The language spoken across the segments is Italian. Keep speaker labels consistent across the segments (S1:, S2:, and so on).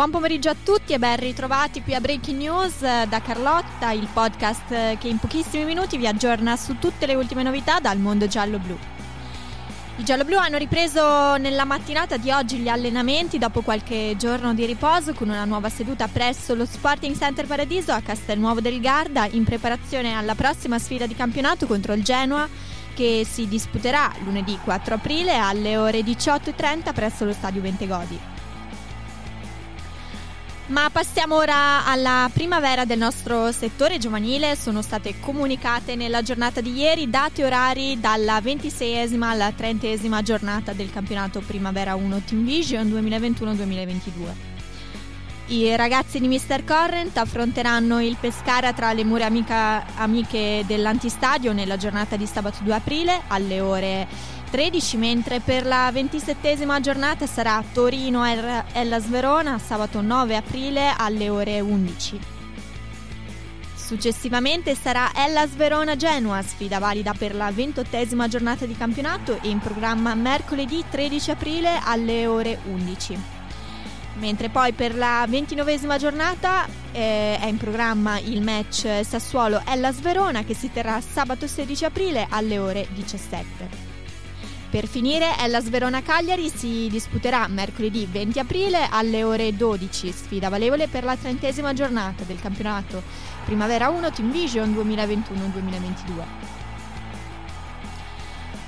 S1: Buon pomeriggio a tutti e ben ritrovati qui a Breaking News eh, da Carlotta, il podcast eh, che in pochissimi minuti vi aggiorna su tutte le ultime novità dal mondo giallo-blu. I giallo-blu hanno ripreso nella mattinata di oggi gli allenamenti dopo qualche giorno di riposo con una nuova seduta presso lo Sporting Center Paradiso a Castelnuovo del Garda in preparazione alla prossima sfida di campionato contro il Genoa che si disputerà lunedì 4 aprile alle ore 18.30 presso lo stadio Bentegodi. Ma passiamo ora alla primavera del nostro settore giovanile. Sono state comunicate nella giornata di ieri dati orari dalla 26esima alla 30esima giornata del campionato Primavera 1 Team Vision 2021-2022. I ragazzi di Mr. Corrent affronteranno il Pescara tra le mura amica, amiche dell'antistadio nella giornata di sabato 2 aprile alle ore 13, mentre per la ventisettesima giornata sarà Torino-Ellas Verona sabato 9 aprile alle ore 11. Successivamente sarà Ellas Verona-Genoa, sfida valida per la ventottesima giornata di campionato e in programma mercoledì 13 aprile alle ore 11 mentre poi per la ventinovesima giornata eh, è in programma il match Sassuolo-Ellas Verona che si terrà sabato 16 aprile alle ore 17. Per finire, Ellas Verona Cagliari si disputerà mercoledì 20 aprile alle ore 12, sfida valevole per la trentesima giornata del campionato Primavera 1 Team Vision 2021-2022.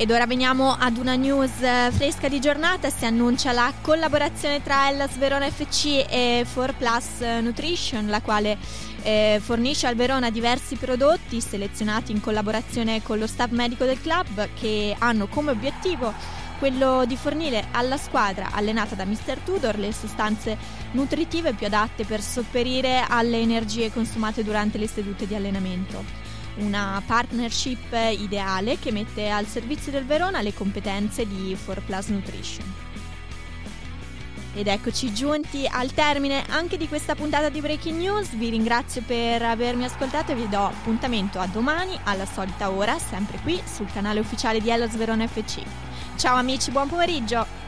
S1: Ed ora veniamo ad una news fresca di giornata, si annuncia la collaborazione tra Ellas Verona FC e 4Plus Nutrition, la quale eh, fornisce al Verona diversi prodotti selezionati in collaborazione con lo staff medico del club che hanno come obiettivo quello di fornire alla squadra allenata da Mr. Tudor le sostanze nutritive più adatte per sopperire alle energie consumate durante le sedute di allenamento una partnership ideale che mette al servizio del Verona le competenze di 4Plus Nutrition. Ed eccoci giunti al termine anche di questa puntata di Breaking News. Vi ringrazio per avermi ascoltato e vi do appuntamento a domani alla solita ora, sempre qui sul canale ufficiale di Hellas Verona FC. Ciao amici, buon pomeriggio!